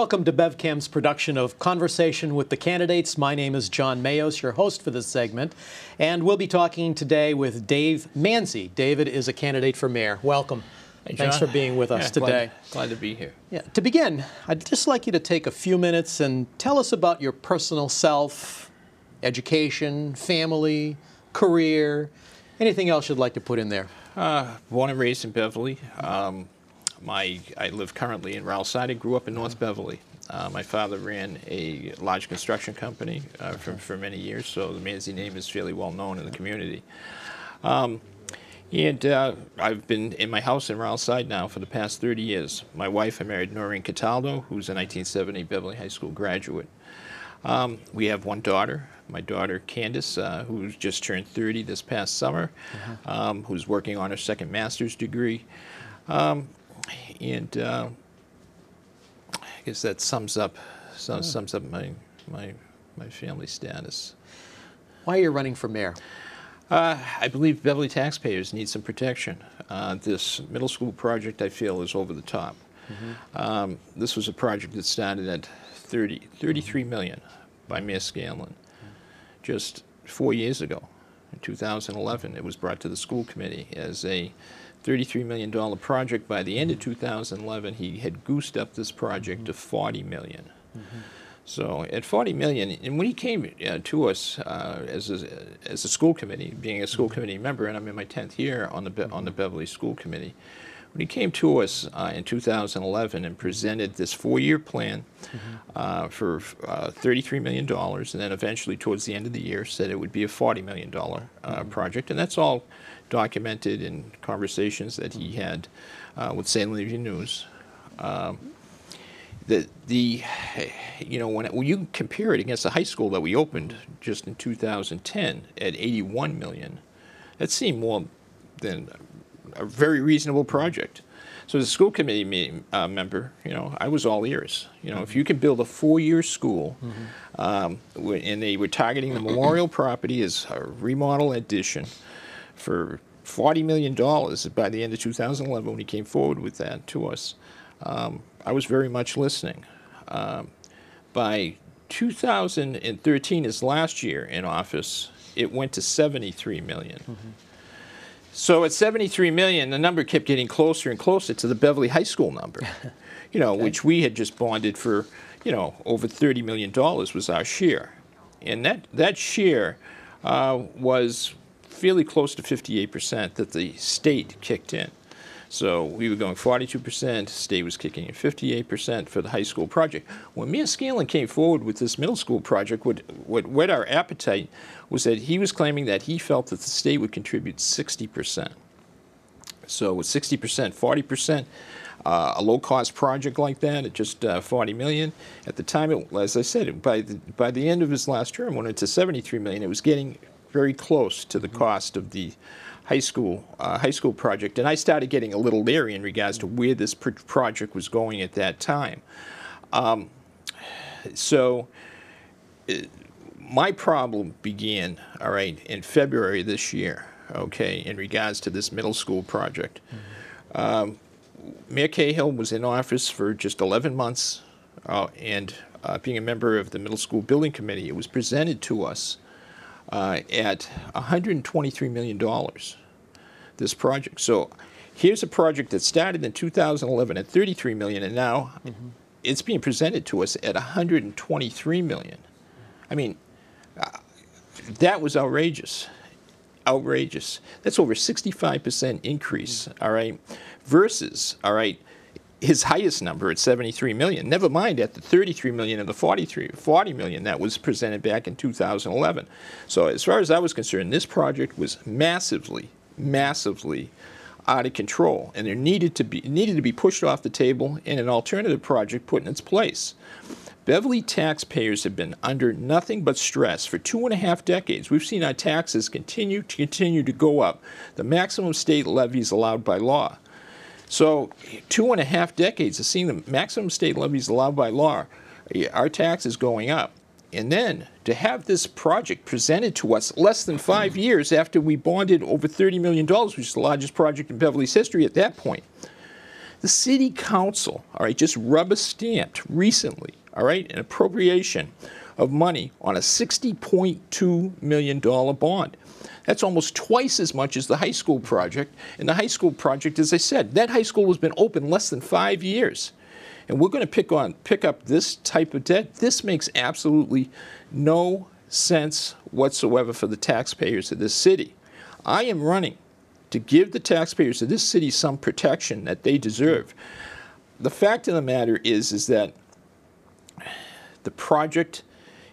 Welcome to BevCam's production of Conversation with the Candidates. My name is John Mayos, your host for this segment, and we'll be talking today with Dave Manzi. David is a candidate for mayor. Welcome. Hey, Thanks for being with us yeah, today. Glad, glad, to be here. Yeah. To begin, I'd just like you to take a few minutes and tell us about your personal self, education, family, career, anything else you'd like to put in there. Uh, born and raised in Beverly. Um, my, I live currently in Ryal Side. I grew up in North Beverly. Uh, my father ran a large construction company uh, for, for many years, so the Manzi name is fairly well known in the community. Um, and uh, I've been in my house in Ryal Side now for the past 30 years. My wife, I married Noreen Cataldo, who's a 1970 Beverly High School graduate. Um, we have one daughter, my daughter Candace, uh, who's just turned 30 this past summer, mm-hmm. um, who's working on her second master's degree. Um, and uh, I guess that sums up sums, oh. sums up my my my family status. Why are you running for mayor? Uh, I believe Beverly taxpayers need some protection. Uh, this middle school project, I feel, is over the top. Mm-hmm. Um, this was a project that started at 30, 33 million by Mayor Scanlon just four years ago. In 2011, it was brought to the school committee as a $33 million project. By the end of 2011, he had goosed up this project to 40 million. Mm-hmm. So at 40 million, and when he came uh, to us uh, as, a, as a school committee, being a school mm-hmm. committee member, and I'm in my 10th year on the, Be- on the Beverly School Committee, when he came to us uh, in 2011 and presented this four-year plan mm-hmm. uh, for uh, $33 million, and then eventually towards the end of the year said it would be a $40 million uh, mm-hmm. project, and that's all documented in conversations that he had uh, with Salem Evening News. Um, the, the, you know, when, it, when you compare it against the high school that we opened just in 2010 at 81 million, that seemed more than a very reasonable project. So as a school committee me, uh, member, you know, I was all ears. You know, mm-hmm. if you could build a four-year school, mm-hmm. um, and they were targeting the memorial property as a remodel addition for $40 million by the end of 2011 when he came forward with that to us, um, I was very much listening. Um, by 2013, his last year in office, it went to 73 million. Mm-hmm. So at 73 million, the number kept getting closer and closer to the Beverly High School number, you know, okay. which we had just bonded for, you know, over 30 million dollars was our share, and that that share uh, was fairly close to 58% that the state kicked in. So we were going 42%, state was kicking in 58% for the high school project. When Mayor Scanlon came forward with this middle school project, what, what whet our appetite was that he was claiming that he felt that the state would contribute 60%. So with 60%, 40%, uh, a low-cost project like that at just uh, 40 million. At the time, it, as I said, by the, by the end of his last term, when it to 73 million, it was getting very close to the mm-hmm. cost of the high school uh, high school project, and I started getting a little leery in regards to where this pr- project was going at that time. Um, so. It, uh, my problem began, all right, in February this year, okay, in regards to this middle school project. Mm-hmm. Um, Mayor Cahill was in office for just 11 months, uh, and uh, being a member of the middle school building committee, it was presented to us uh, at $123 million, this project. So here's a project that started in 2011 at 33 million, and now mm-hmm. it's being presented to us at 123 million. I mean, uh, that was outrageous. Outrageous. That's over 65% increase, mm-hmm. all right, versus, all right, his highest number at 73 million. Never mind at the 33 million and the 43, 40 million that was presented back in 2011. So as far as I was concerned, this project was massively, massively out of control, and there needed to be needed to be pushed off the table and an alternative project put in its place. Beverly taxpayers have been under nothing but stress for two and a half decades. We've seen our taxes continue to continue to go up. The maximum state levies allowed by law. So, two and a half decades of seeing the maximum state levies allowed by law, our taxes going up. And then to have this project presented to us less than five years after we bonded over $30 million, which is the largest project in Beverly's history at that point. The city council, all right, just rubber stamped recently, all right, an appropriation of money on a $60.2 million bond. That's almost twice as much as the high school project. And the high school project, as I said, that high school has been open less than five years. And we're going to pick on pick up this type of debt. This makes absolutely no sense whatsoever for the taxpayers of this city. I am running to give the taxpayers of this city some protection that they deserve. The fact of the matter is, is that the project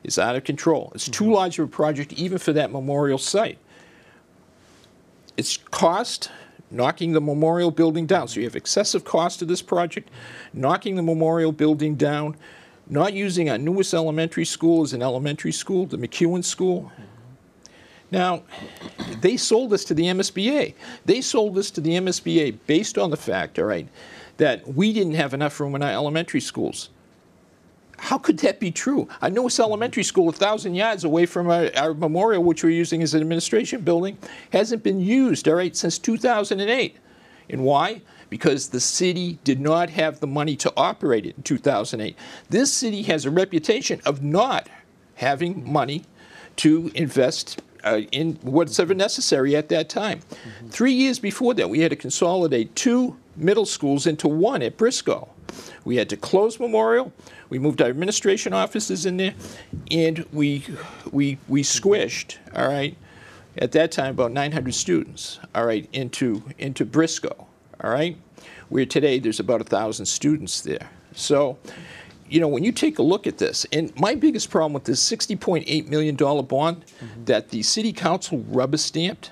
is out of control. It's too mm-hmm. large of a project even for that memorial site. It's cost knocking the memorial building down. So you have excessive cost to this project, knocking the memorial building down, not using our newest elementary school as an elementary school, the McKeown School. Now, they sold this to the MSBA. They sold this to the MSBA based on the fact, all right, that we didn't have enough room in our elementary schools. How could that be true? Our newest elementary school, a thousand yards away from our, our, memorial, which we're using as an administration building, hasn't been used, all right, since 2008. And why? Because the city did not have the money to operate it in 2008. This city has a reputation of not having money to invest uh, in whatever necessary at that time. Mm-hmm. Three years before that, we had to consolidate two middle schools into one at Briscoe. We had to close Memorial. We moved our administration offices in there, and we we we squished. All right, at that time about 900 students. All right, into into Briscoe. All right, where today there's about a thousand students there. So, you know, when you take a look at this, and my biggest problem with this 60.8 million dollar bond mm-hmm. that the city council rubber stamped.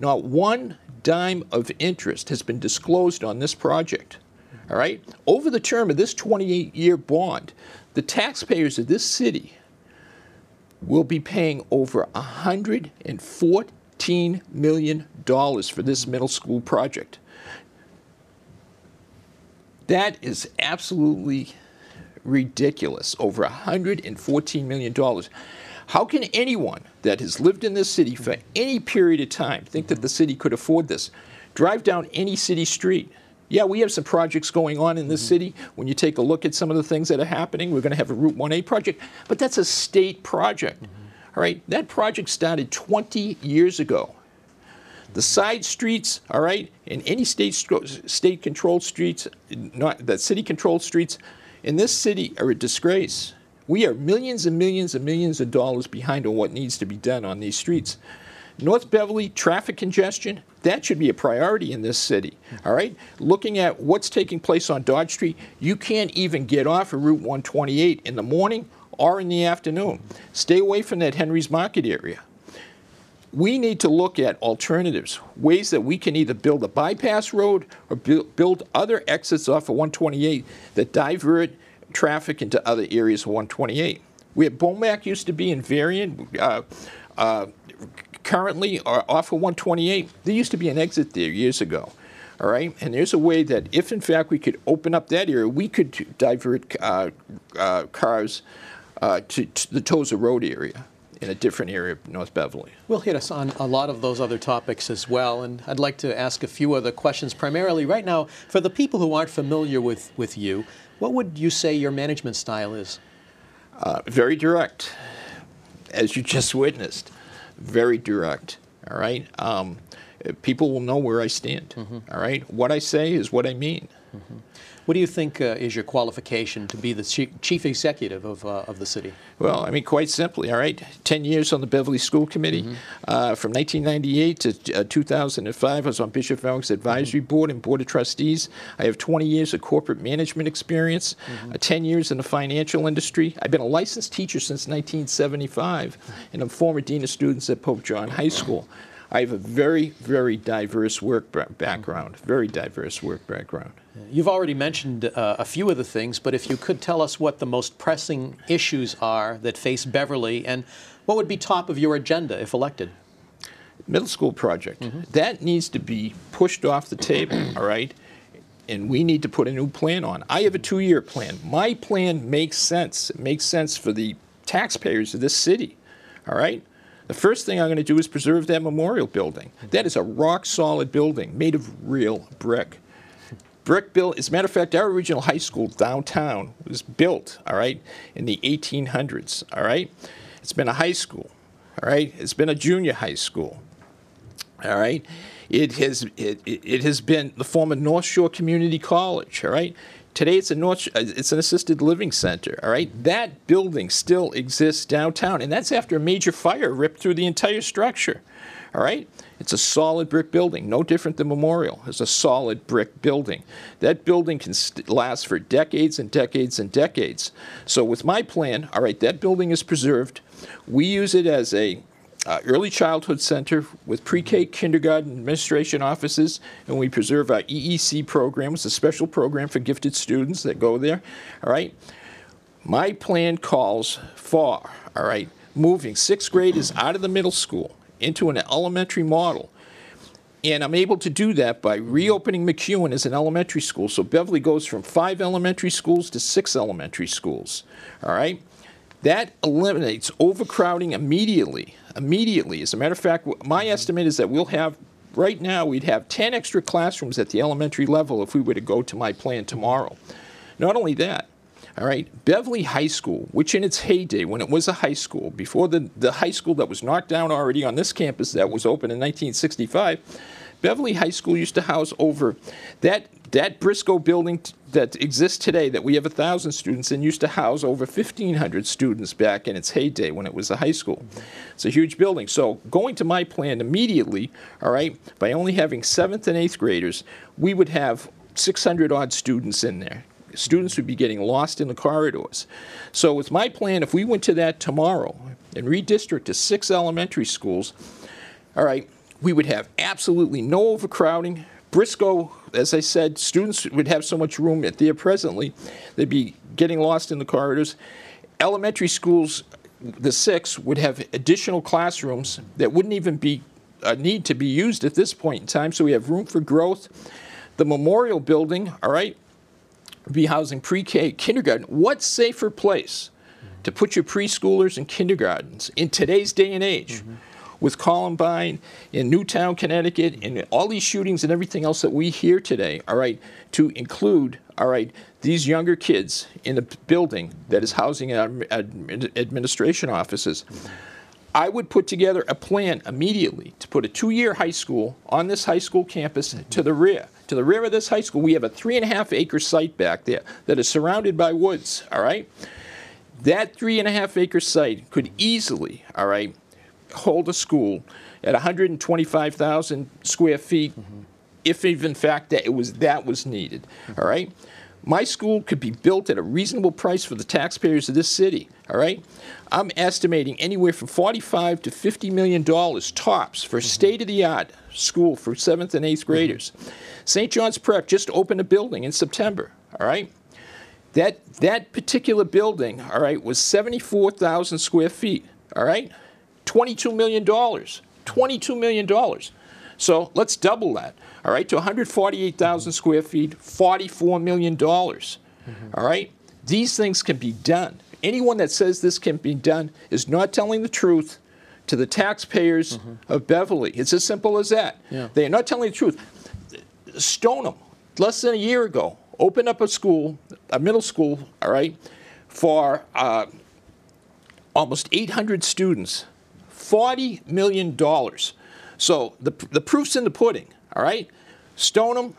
Not one dime of interest has been disclosed on this project. All right? Over the term of this 28 year bond, the taxpayers of this city will be paying over $114 million for this middle school project. That is absolutely ridiculous. Over $114 million. How can anyone that has lived in this city for any period of time think that the city could afford this? Drive down any city street yeah, we have some projects going on in this mm-hmm. city. When you take a look at some of the things that are happening, we're going to have a Route 1A project, but that's a state project. Mm-hmm. All right, that project started 20 years ago. The side streets, all right, and any state state controlled streets, not that city controlled streets, in this city are a disgrace. We are millions and millions and millions of dollars behind on what needs to be done on these streets. North Beverly traffic congestion, that should be a priority in this city. All right? Looking at what's taking place on Dodge Street, you can't even get off of Route 128 in the morning or in the afternoon. Stay away from that Henry's Market area. We need to look at alternatives, ways that we can either build a bypass road or build other exits off of 128 that divert traffic into other areas of 128. We Where Bomac used to be in Varian, uh, uh, currently are off of 128. There used to be an exit there years ago. All right, and there's a way that if in fact we could open up that area, we could divert uh, uh, cars uh, to, to, the Tozer Road area in a different area of North Beverly. We'll hit us on a lot of those other topics as well, and I'd like to ask a few other questions. Primarily, right now, for the people who aren't familiar with, with you, what would you say your management style is? Uh, very direct, as you just witnessed very direct. All right. Um, people will know where I stand. Mm-hmm. All right. What I say is what I mean. Mm-hmm. What do you think uh, is your qualification to be the chief executive of, uh, of the city? Well, I mean, quite simply, all right. 10 years on the Beverly School Committee. Mm-hmm. Uh, from 1998 to uh, 2005, I was on Bishop Valley's Advisory mm-hmm. Board and Board of Trustees. I have 20 years of corporate management experience, mm-hmm. Uh, 10 years in the financial industry. I've been a licensed teacher since 1975, and I'm former Dean of Students at Pope John High School. I have a very, very diverse work background, very diverse work background. You've already mentioned uh, a few of the things, but if you could tell us what the most pressing issues are that face Beverly and what would be top of your agenda if elected? Middle school project. Mm-hmm. That needs to be pushed off the table, all right? And we need to put a new plan on. I have a two year plan. My plan makes sense. It makes sense for the taxpayers of this city, all right? The first thing I'm going to do is preserve that memorial building. That is a rock solid building made of real brick. Brick built. As a matter of fact, our original high school downtown was built, all right, in the 1800s, all right? It's been a high school, all right? It's been a junior high school, all right? It has, it, it has been the former North Shore Community College, all right? Today it's a North, uh, it's an assisted living center, all right? That building still exists downtown, and that's after a major fire ripped through the entire structure, all right? It's a solid brick building, no different than Memorial. It's a solid brick building. That building can last for decades and decades and decades. So with my plan, all right, that building is preserved. We use it as a uh, early childhood center with pre-K kindergarten administration offices, and we preserve our EEC program. It's a special program for gifted students that go there. All right. My plan calls for all right moving sixth graders out of the middle school into an elementary model. And I'm able to do that by reopening McKeown as an elementary school. So Beverly goes from five elementary schools to six elementary schools. All right? That eliminates overcrowding immediately. Immediately. As a matter of fact, my estimate is that we'll have, right now, we'd have 10 extra classrooms at the elementary level if we were to go to my plan tomorrow. Not only that, all right, Beverly High School, which in its heyday, when it was a high school, before the, the high school that was knocked down already on this campus that was open in 1965, Beverly High School used to house over that that Briscoe building that exists today that we have a thousand students in used to house over 1,500 students back in its heyday when it was a high school. It's a huge building. So going to my plan immediately, all right, by only having seventh and eighth graders, we would have 600 odd students in there students would be getting lost in the corridors. So with my plan, if we went to that tomorrow and redistrict to six elementary schools, all right, we would have absolutely no overcrowding. Briscoe, as I said, students would have so much room at there presently, they'd be getting lost in the corridors. Elementary schools, the six, would have additional classrooms that wouldn't even be uh, need to be used at this point in time, so we have room for growth. The memorial building, all right, be housing pre-K kindergarten. What safer place to put your preschoolers and kindergartens in today's day and age? Mm-hmm. With Columbine in Newtown, Connecticut, and all these shootings and everything else that we hear today, all right, to include, all right, these younger kids in a building that is housing our administration offices. I would put together a plan immediately to put a two year high school on this high school campus to the rear to the rear of this high school, we have a three and a half acre site back there that is surrounded by woods, all right? That three and a half acre site could easily, all right, hold a school at 125,000 square feet, mm-hmm. if even in fact that it was that was needed, all right? My school could be built at a reasonable price for the taxpayers of this city. All right, I'm estimating anywhere from 45 to 50 million dollars tops for mm-hmm. state-of-the-art school for seventh and eighth mm-hmm. graders. St. John's Prep just opened a building in September. All right, that that particular building, all right, was 74,000 square feet. All right, 22 million dollars. 22 million dollars. So let's double that all right, to 148,000 square feet, $44 million. Mm-hmm. All right, these things can be done. Anyone that says this can be done is not telling the truth to the taxpayers mm-hmm. of Beverly. It's as simple as that. Yeah. They are not telling the truth. Stoneham, less than a year ago, opened up a school, a middle school, all right, for uh, almost 800 students, $40 million. So the, the proof's in the pudding. All right? Stoneham,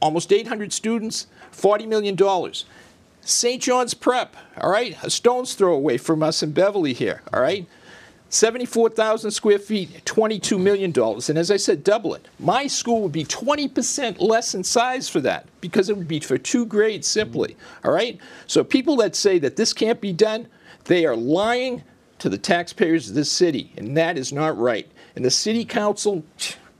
almost 800 students, $40 million. St. John's Prep, all right? A stone's throw away from us in Beverly here, all right? 74,000 square feet, $22 million. And as I said, double it. My school would be 20% less in size for that because it would be for two grades simply. All right? So people that say that this can't be done, they are lying to the taxpayers of this city. And that is not right. And the city council,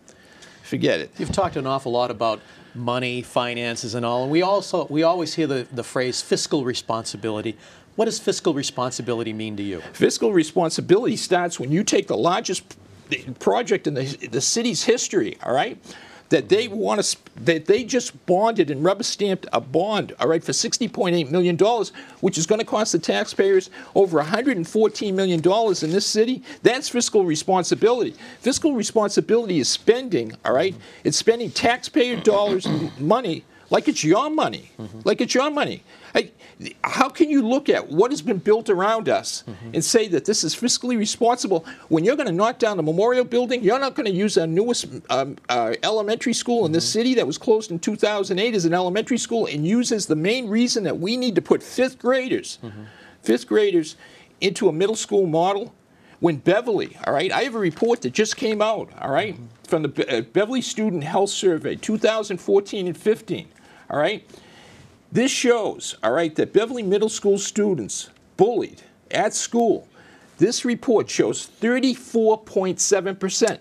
forget it. You've talked an awful lot about money, finances, and all, and we also we always hear the, the phrase fiscal responsibility. What does fiscal responsibility mean to you? Fiscal responsibility starts when you take the largest project in the, the city's history, all right? That they want to that they just bonded and rubber stamped a bond, all right, for 60.8 million dollars, which is going to cost the taxpayers over 114 million dollars in this city. That's fiscal responsibility. Fiscal responsibility is spending, all right, it's spending taxpayer dollars money like it's your money, like it's your money. Hey, how can you look at what has been built around us and say that this is fiscally responsible when you're going to knock down the memorial building? You're not going to use our newest um, uh, elementary school in this city that was closed in 2008 as an elementary school and use as the main reason that we need to put fifth graders, fifth graders into a middle school model when Beverly, all right, I have a report that just came out, all right, from the uh, Beverly Student Health Survey 2014 and 15, all right. This shows, all right, that Beverly Middle School students bullied at school. This report shows 34.7%.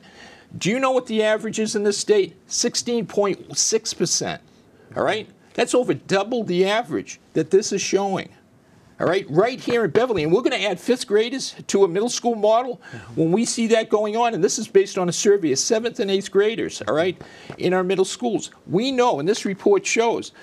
Do you know what the average is in this state? 16.6%. All right? That's over double the average that this is showing. All right, right here in Beverly, and we're going to add fifth graders to a middle school model when we see that going on. And this is based on a survey of seventh and eighth graders, all right, in our middle schools. We know, and this report shows,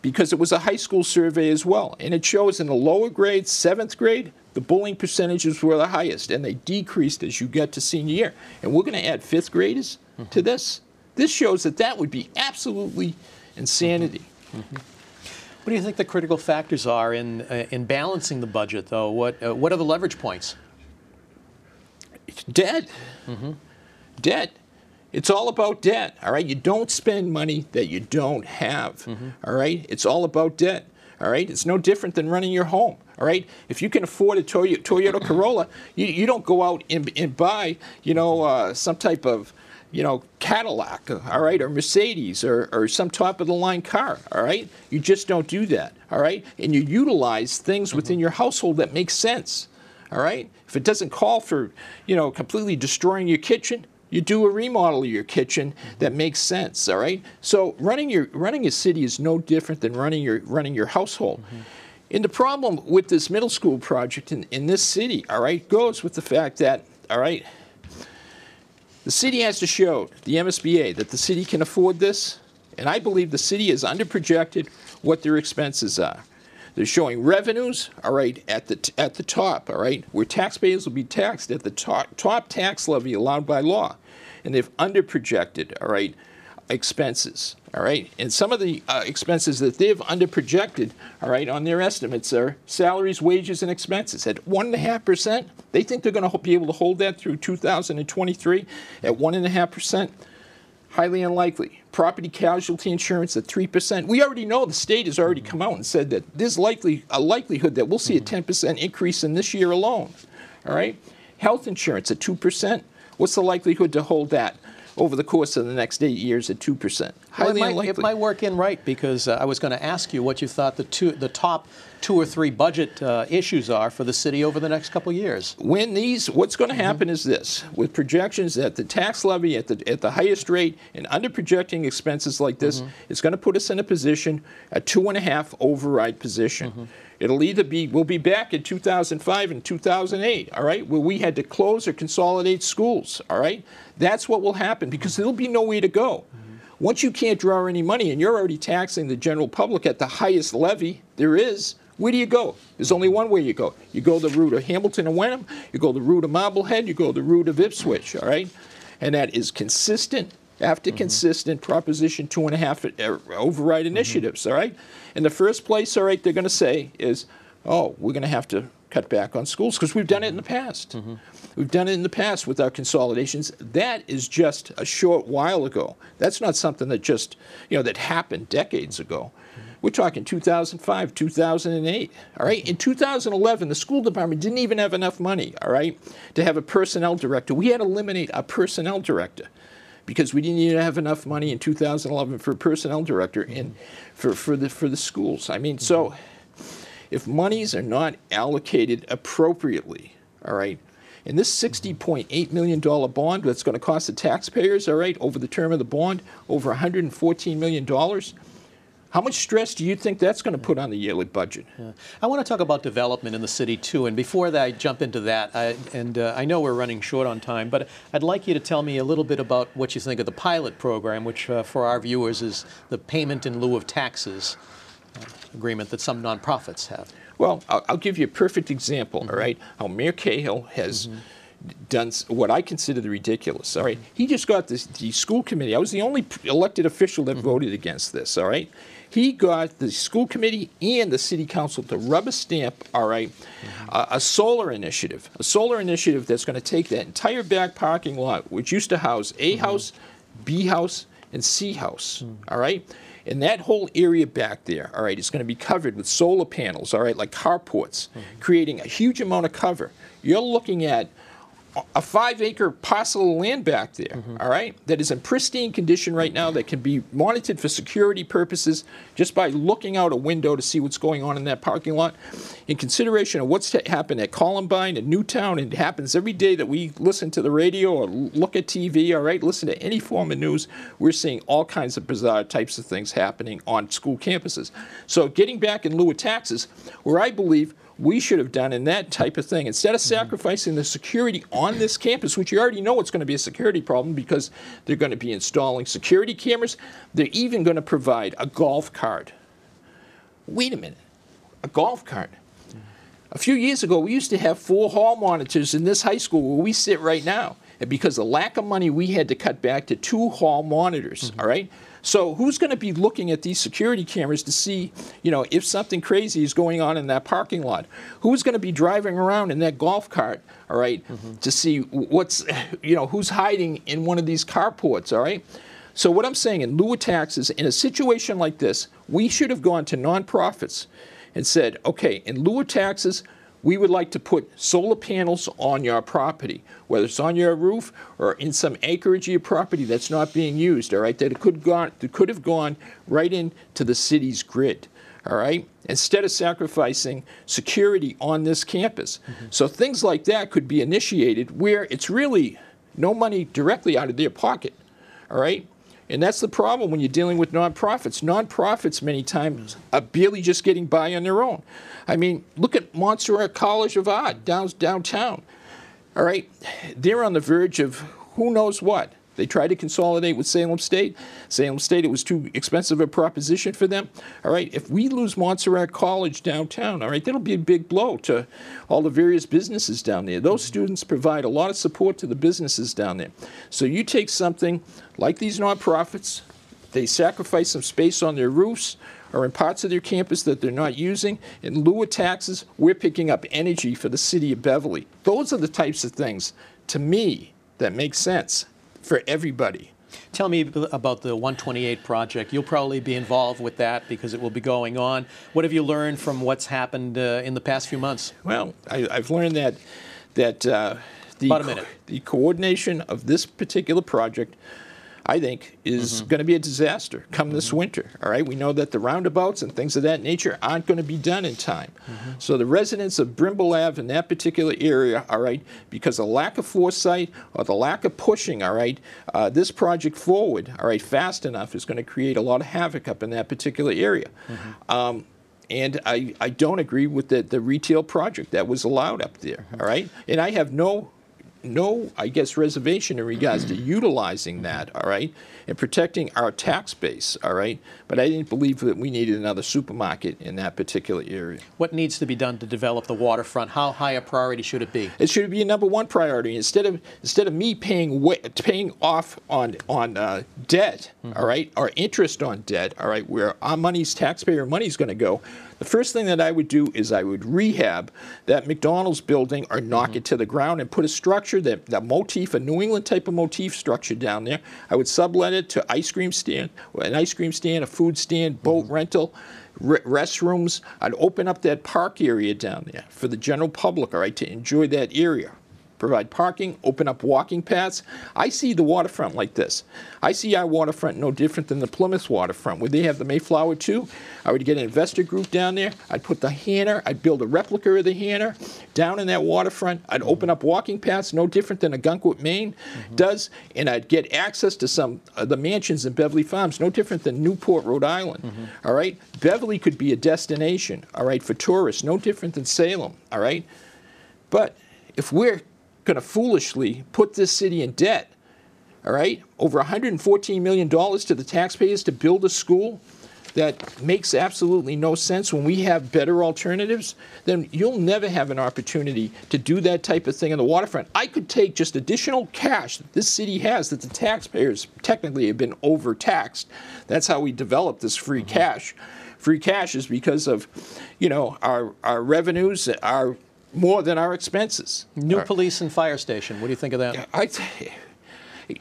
because it was a high school survey as well, and it shows in the lower grades, seventh grade, the bullying percentages were the highest, and they decreased as you get to senior year. And we're going to add fifth graders to mm-hmm. this. This shows that that would be absolutely insanity. Mm-hmm. Mm-hmm. What do you think the critical factors are in uh, in balancing the budget, though? What uh, what are the leverage points? It's debt. Debt. It's all about debt. All right. You don't spend money that you don't have. all right. It's all about debt. All right. It's no different than running your home. All right. If you can afford a Toyota, Toyota Corolla, you, you don't go out and, and buy, you know, uh, some type of, you know, Cadillac, all right, or Mercedes, or, or some top of the line car, all right? You just don't do that, all right? And you utilize things within mm-hmm. your household that make sense, all right? If it doesn't call for, you know, completely destroying your kitchen, you do a remodel of your kitchen mm-hmm. that makes sense, all right? So running your running a city is no different than running your running your household. Mm-hmm. And the problem with this middle school project in, in this city, all right, goes with the fact that, all right, the city has to show the MSBA that the city can afford this, and I believe the city has underprojected what their expenses are. They're showing revenues, all right, at the at the top, all right, where taxpayers will be taxed at the top, top tax levy allowed by law, and they've underprojected, all right, expenses, all right, and some of the uh, expenses that they've underprojected, all right, on their estimates are salaries, wages, and expenses at one and a half percent. They think they're going to be able to hold that through 2023 at one and a half percent. Highly unlikely. Property casualty insurance at 3%. We already know the state has already come out and said that there's likely a likelihood that we'll see a 10% increase in this year alone. All right? Health insurance at 2%. What's the likelihood to hold that over the course of the next eight years at 2%? Well, Highly it, might, unlikely. it might work in right because uh, I was going to ask you what you thought the two the top two or three budget uh, issues are for the city over the next couple of years. when these what's going to happen is this with projections that the tax levy at the at the highest rate and under projecting expenses like this it's going to put us in a position a two and a half override position it'll either be we'll be back in 2005 and 2008 all right where we had to close or consolidate schools all right that's what will happen because there'll be no way to go once you can't draw any money and you're already taxing the general public at the highest levy there is, where do you go? There's only one way you go. You go the route of Hamilton and Wenham, you go the route of Marblehead, you go the route of Ipswich, all right? And that is consistent after mm-hmm. consistent Proposition two and a half uh, override mm-hmm. initiatives, all right? In the first place, all right, they're going to say is, oh, we're going to have to cut back on schools because mm-hmm. we've done it in the past. We've done it in the past with our consolidations. That is just a short while ago. That's not something that just, you know, that happened decades ago. We're talking 2005, 2008. All right. In 2011, the school department didn't even have enough money. All right, to have a personnel director. We had to eliminate a personnel director because we didn't even have enough money in 2011 for a personnel director and for, for the for the schools. I mean, so mm-hmm. if monies are not allocated appropriately, all right, and this $60.8 million bond that's going to cost the taxpayers, all right, over the term of the bond, over $114 million, how much stress do you think that's going to put on the yearly budget? I want to talk about development in the city too. And before that, I jump into that, I, and uh, I know we're running short on time, but I'd like you to tell me a little bit about what you think of the pilot program, which uh, for our viewers is the payment in lieu of taxes uh, agreement that some nonprofits have. Well, I'll, I'll give you a perfect example, all right, how Mayor Cahill has done what I consider the ridiculous. All right, he just got this, the school committee. I was the only elected official that mm-hmm. voted against this. All right, he got the school committee and the city council to rubber stamp. All right, mm-hmm. a, a solar initiative, a solar initiative that's going to take that entire back parking lot, which used to house A mm-hmm. house, B house, and C house. Mm. All right. And that whole area back there, all right, is going to be covered with solar panels, all right, like carports, creating a huge amount of cover. You're looking at a five acre parcel of land back there, mm-hmm. all right, that is in pristine condition right now that can be monitored for security purposes just by looking out a window to see what's going on in that parking lot. In consideration of what's happened at Columbine and Newtown, and it happens every day that we listen to the radio or look at TV, all right, listen to any form of news, we're seeing all kinds of bizarre types of things happening on school campuses. So, getting back in lieu of taxes, where I believe we should have done in that type of thing. Instead of mm-hmm. sacrificing the security on this campus, which you already know it's going to be a security problem because they're going to be installing security cameras, they're even going to provide a golf cart. Wait a minute, a golf cart. Mm-hmm. A few years ago, we used to have four hall monitors in this high school where we sit right now. And because of lack of money, we had to cut back to two hall monitors, mm-hmm. all right? So who's going to be looking at these security cameras to see, you know, if something crazy is going on in that parking lot? Who's going to be driving around in that golf cart, all right, mm-hmm. to see what's, you know, who's hiding in one of these carports, all right? So what I'm saying, in lieu of taxes, in a situation like this, we should have gone to nonprofits and said, okay, in lieu of taxes, we would like to put solar panels on your property, whether it's on your roof or in some acreage of your property that's not being used, all right, that it could, gone, that could have gone right into the city's grid, all right, instead of sacrificing security on this campus. Mm-hmm. So things like that could be initiated where it's really no money directly out of their pocket, all right? And that's the problem when you're dealing with nonprofits. Nonprofits, many times, are barely just getting by on their own. I mean, look at Montserrat College of Art down, downtown. All right, they're on the verge of who knows what. They tried to consolidate with Salem State. Salem State, it was too expensive a proposition for them. All right, if we lose Montserrat College downtown, all right, that'll be a big blow to all the various businesses down there. Those students provide a lot of support to the businesses down there. So you take something like these nonprofits, they sacrifice some space on their roofs or in parts of their campus that they're not using. In lieu of taxes, we're picking up energy for the city of Beverly. Those are the types of things, to me, that make sense for everybody. Tell me about the 128 project. You'll probably be involved with that because it will be going on. What have you learned from what's happened uh, in the past few months? Well, I, I've learned that that uh, the minute. the coordination of this particular project, I think, is going to be a disaster come this winter. All right, we know that the roundabouts and things of that nature aren't going to be done in time. So the residents of Brimbal Ave in that particular area, all right, because of lack of foresight or the lack of pushing, all right, uh, this project forward, all right, fast enough is going to create a lot of havoc up in that particular area. Um, and I, I don't agree with the, the retail project that was allowed up there. All right, and I have no no I guess reservation in regards to utilizing that. All right, and protecting our tax base. All right, but I didn't believe that we needed another supermarket in that particular area. What needs to be done to develop the waterfront? How high a priority should it be? It should be a number one priority instead of instead of me paying paying off on on uh, debt, all right, or interest on debt, all right, where our money's taxpayer money's going to go. The first thing that I would do is I would rehab that McDonald's building or knock mm-hmm. it to the ground and put a structure that that motif, a New England type of motif structure down there. I would sublet it to ice cream stand, an ice cream stand, a food stand, boat mm-hmm. rental re- restrooms. I'd open up that park area down there for the general public, all right, to enjoy that area. Provide parking, open up walking paths. I see the waterfront like this. I see our waterfront no different than the Plymouth waterfront, where they have the Mayflower too. I would get an investor group down there. I'd put the Hannah, I'd build a replica of the Hannah down in that waterfront. I'd open up walking paths, no different than Ogunquit, Maine mm-hmm. does, and I'd get access to some of the mansions in Beverly Farms, no different than Newport, Rhode Island. Mm-hmm. all right? Beverly could be a destination, all right, for tourists, no different than Salem, all right? But if we're going to foolishly put this city in debt, all right, over $114 million to the taxpayers to build a school, that makes absolutely no sense when we have better alternatives, then you'll never have an opportunity to do that type of thing on the waterfront. I could take just additional cash that this city has that the taxpayers technically have been overtaxed. That's how we developed this free mm-hmm. cash. Free cash is because of, you know, our, our revenues are more than our expenses. New police and fire station. What do you think of that? I,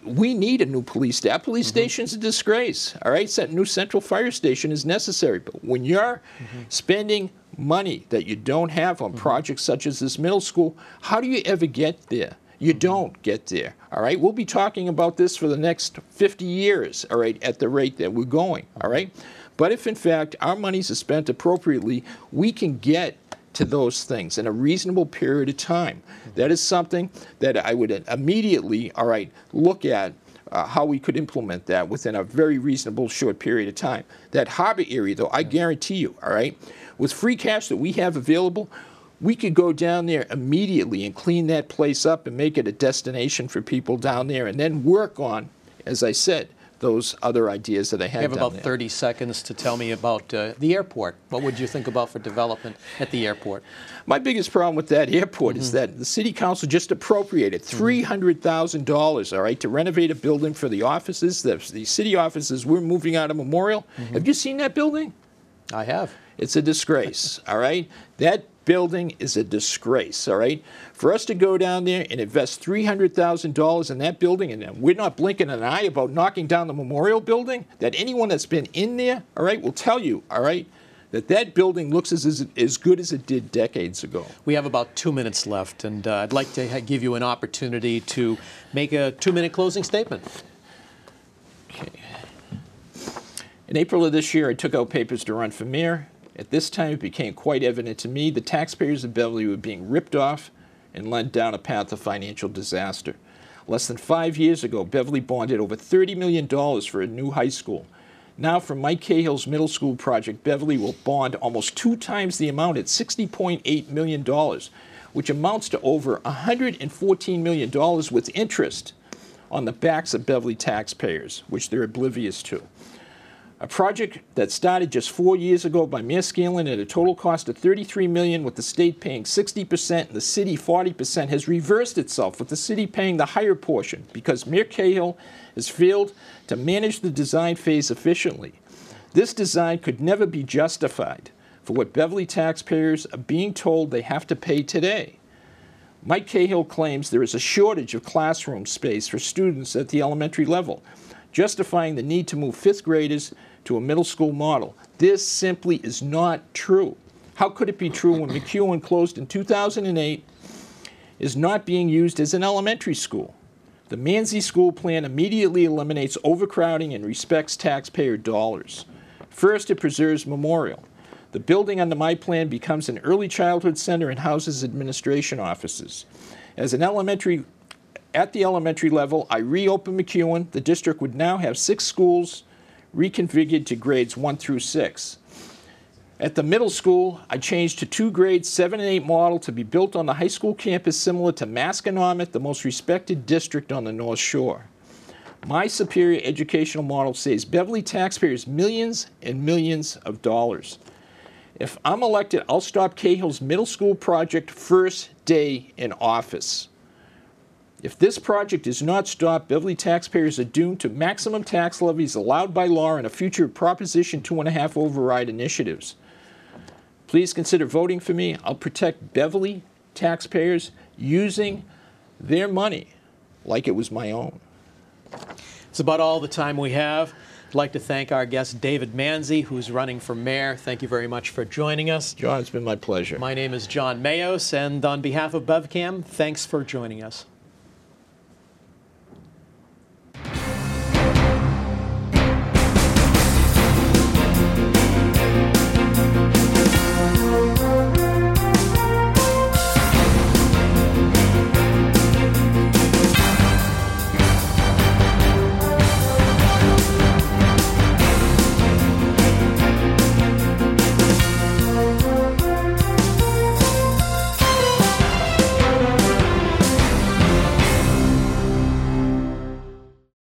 we need a new police station. Police mm-hmm. station's a disgrace. All right, that new central fire station is necessary. But when you're mm-hmm. spending money that you don't have on mm-hmm. projects such as this middle school, how do you ever get there? You don't get there. All right, we'll be talking about this for the next 50 years. All right, at the rate that we're going. All right, but if in fact our monies are spent appropriately, we can get to those things in a reasonable period of time. That is something that I would immediately, all right, look at uh, how we could implement that within a very reasonable short period of time. That harbor area, though, I guarantee you, all right, with free cash that we have available, we could go down there immediately and clean that place up and make it a destination for people down there and then work on, as I said, those other ideas that I had You have about there. 30 seconds to tell me about uh, the airport. What would you think about for development at the airport? My biggest problem with that airport is mm-hmm. that the city council just appropriated mm-hmm. hundred thousand dollars, all right, to renovate a building for the offices. The, the city offices we're moving out of Memorial. Mm-hmm. Have you seen that building? I have. It's a disgrace, all right? That building is a disgrace, all right? For us to go down there and invest $300,000 in that building, and we're not blinking an eye about knocking down the memorial building, that anyone that's been in there, all right, will tell you, all right, that that building looks as, as, as good as it did decades ago. We have about two minutes left, and uh, I'd like to give you an opportunity to make a two-minute closing statement. Okay. In April of this year, I took out papers to run for mayor. At this time, it became quite evident to me the taxpayers of Beverly were being ripped off and led down a path of financial disaster. Less than five years ago, Beverly bonded over $30 million for a new high school. Now, for Mike Cahill's middle school project, Beverly will bond almost two times the amount at $60.8 million, which amounts to over $114 million with interest on the backs of Beverly taxpayers, which they're oblivious to. A project that started just four years ago by Mayor Scanlon at a total cost of 33 million, with the state paying 60% and the city 40%, has reversed itself, with the city paying the higher portion because Mayor Cahill has failed to manage the design phase efficiently. This design could never be justified for what Beverly taxpayers are being told they have to pay today. Mike Cahill claims there is a shortage of classroom space for students at the elementary level, justifying the need to move fifth graders to a middle school model. This simply is not true. How could it be true when McKeown closed in 2008 is not being used as an elementary school? The Manzi School Plan immediately eliminates overcrowding and respects taxpayer dollars. First, it preserves Memorial. The building under my plan becomes an early childhood center and houses administration offices. As an elementary, at the elementary level, I reopen McKeown. The district would now have six schools reconfigured to grades one through six. At the middle school, I changed to two grades, seven and eight model to be built on the high school campus similar to Masconomet, the most respected district on the North Shore. My superior educational model saves Beverly taxpayers millions and millions of dollars. If I'm elected, I'll stop Cahill's middle school project first day in office. If this project is not stopped, Beverly taxpayers are doomed to maximum tax levies allowed by law in a future Proposition Two and a Half override initiatives. Please consider voting for me. I'll protect Beverly taxpayers using their money like it was my own. It's about all the time we have. I'd like to thank our guest, David Manzi, who's running for mayor. Thank you very much for joining us. John, it's been my pleasure. My name is John Mayos, and on behalf of BevCam, thanks for joining us.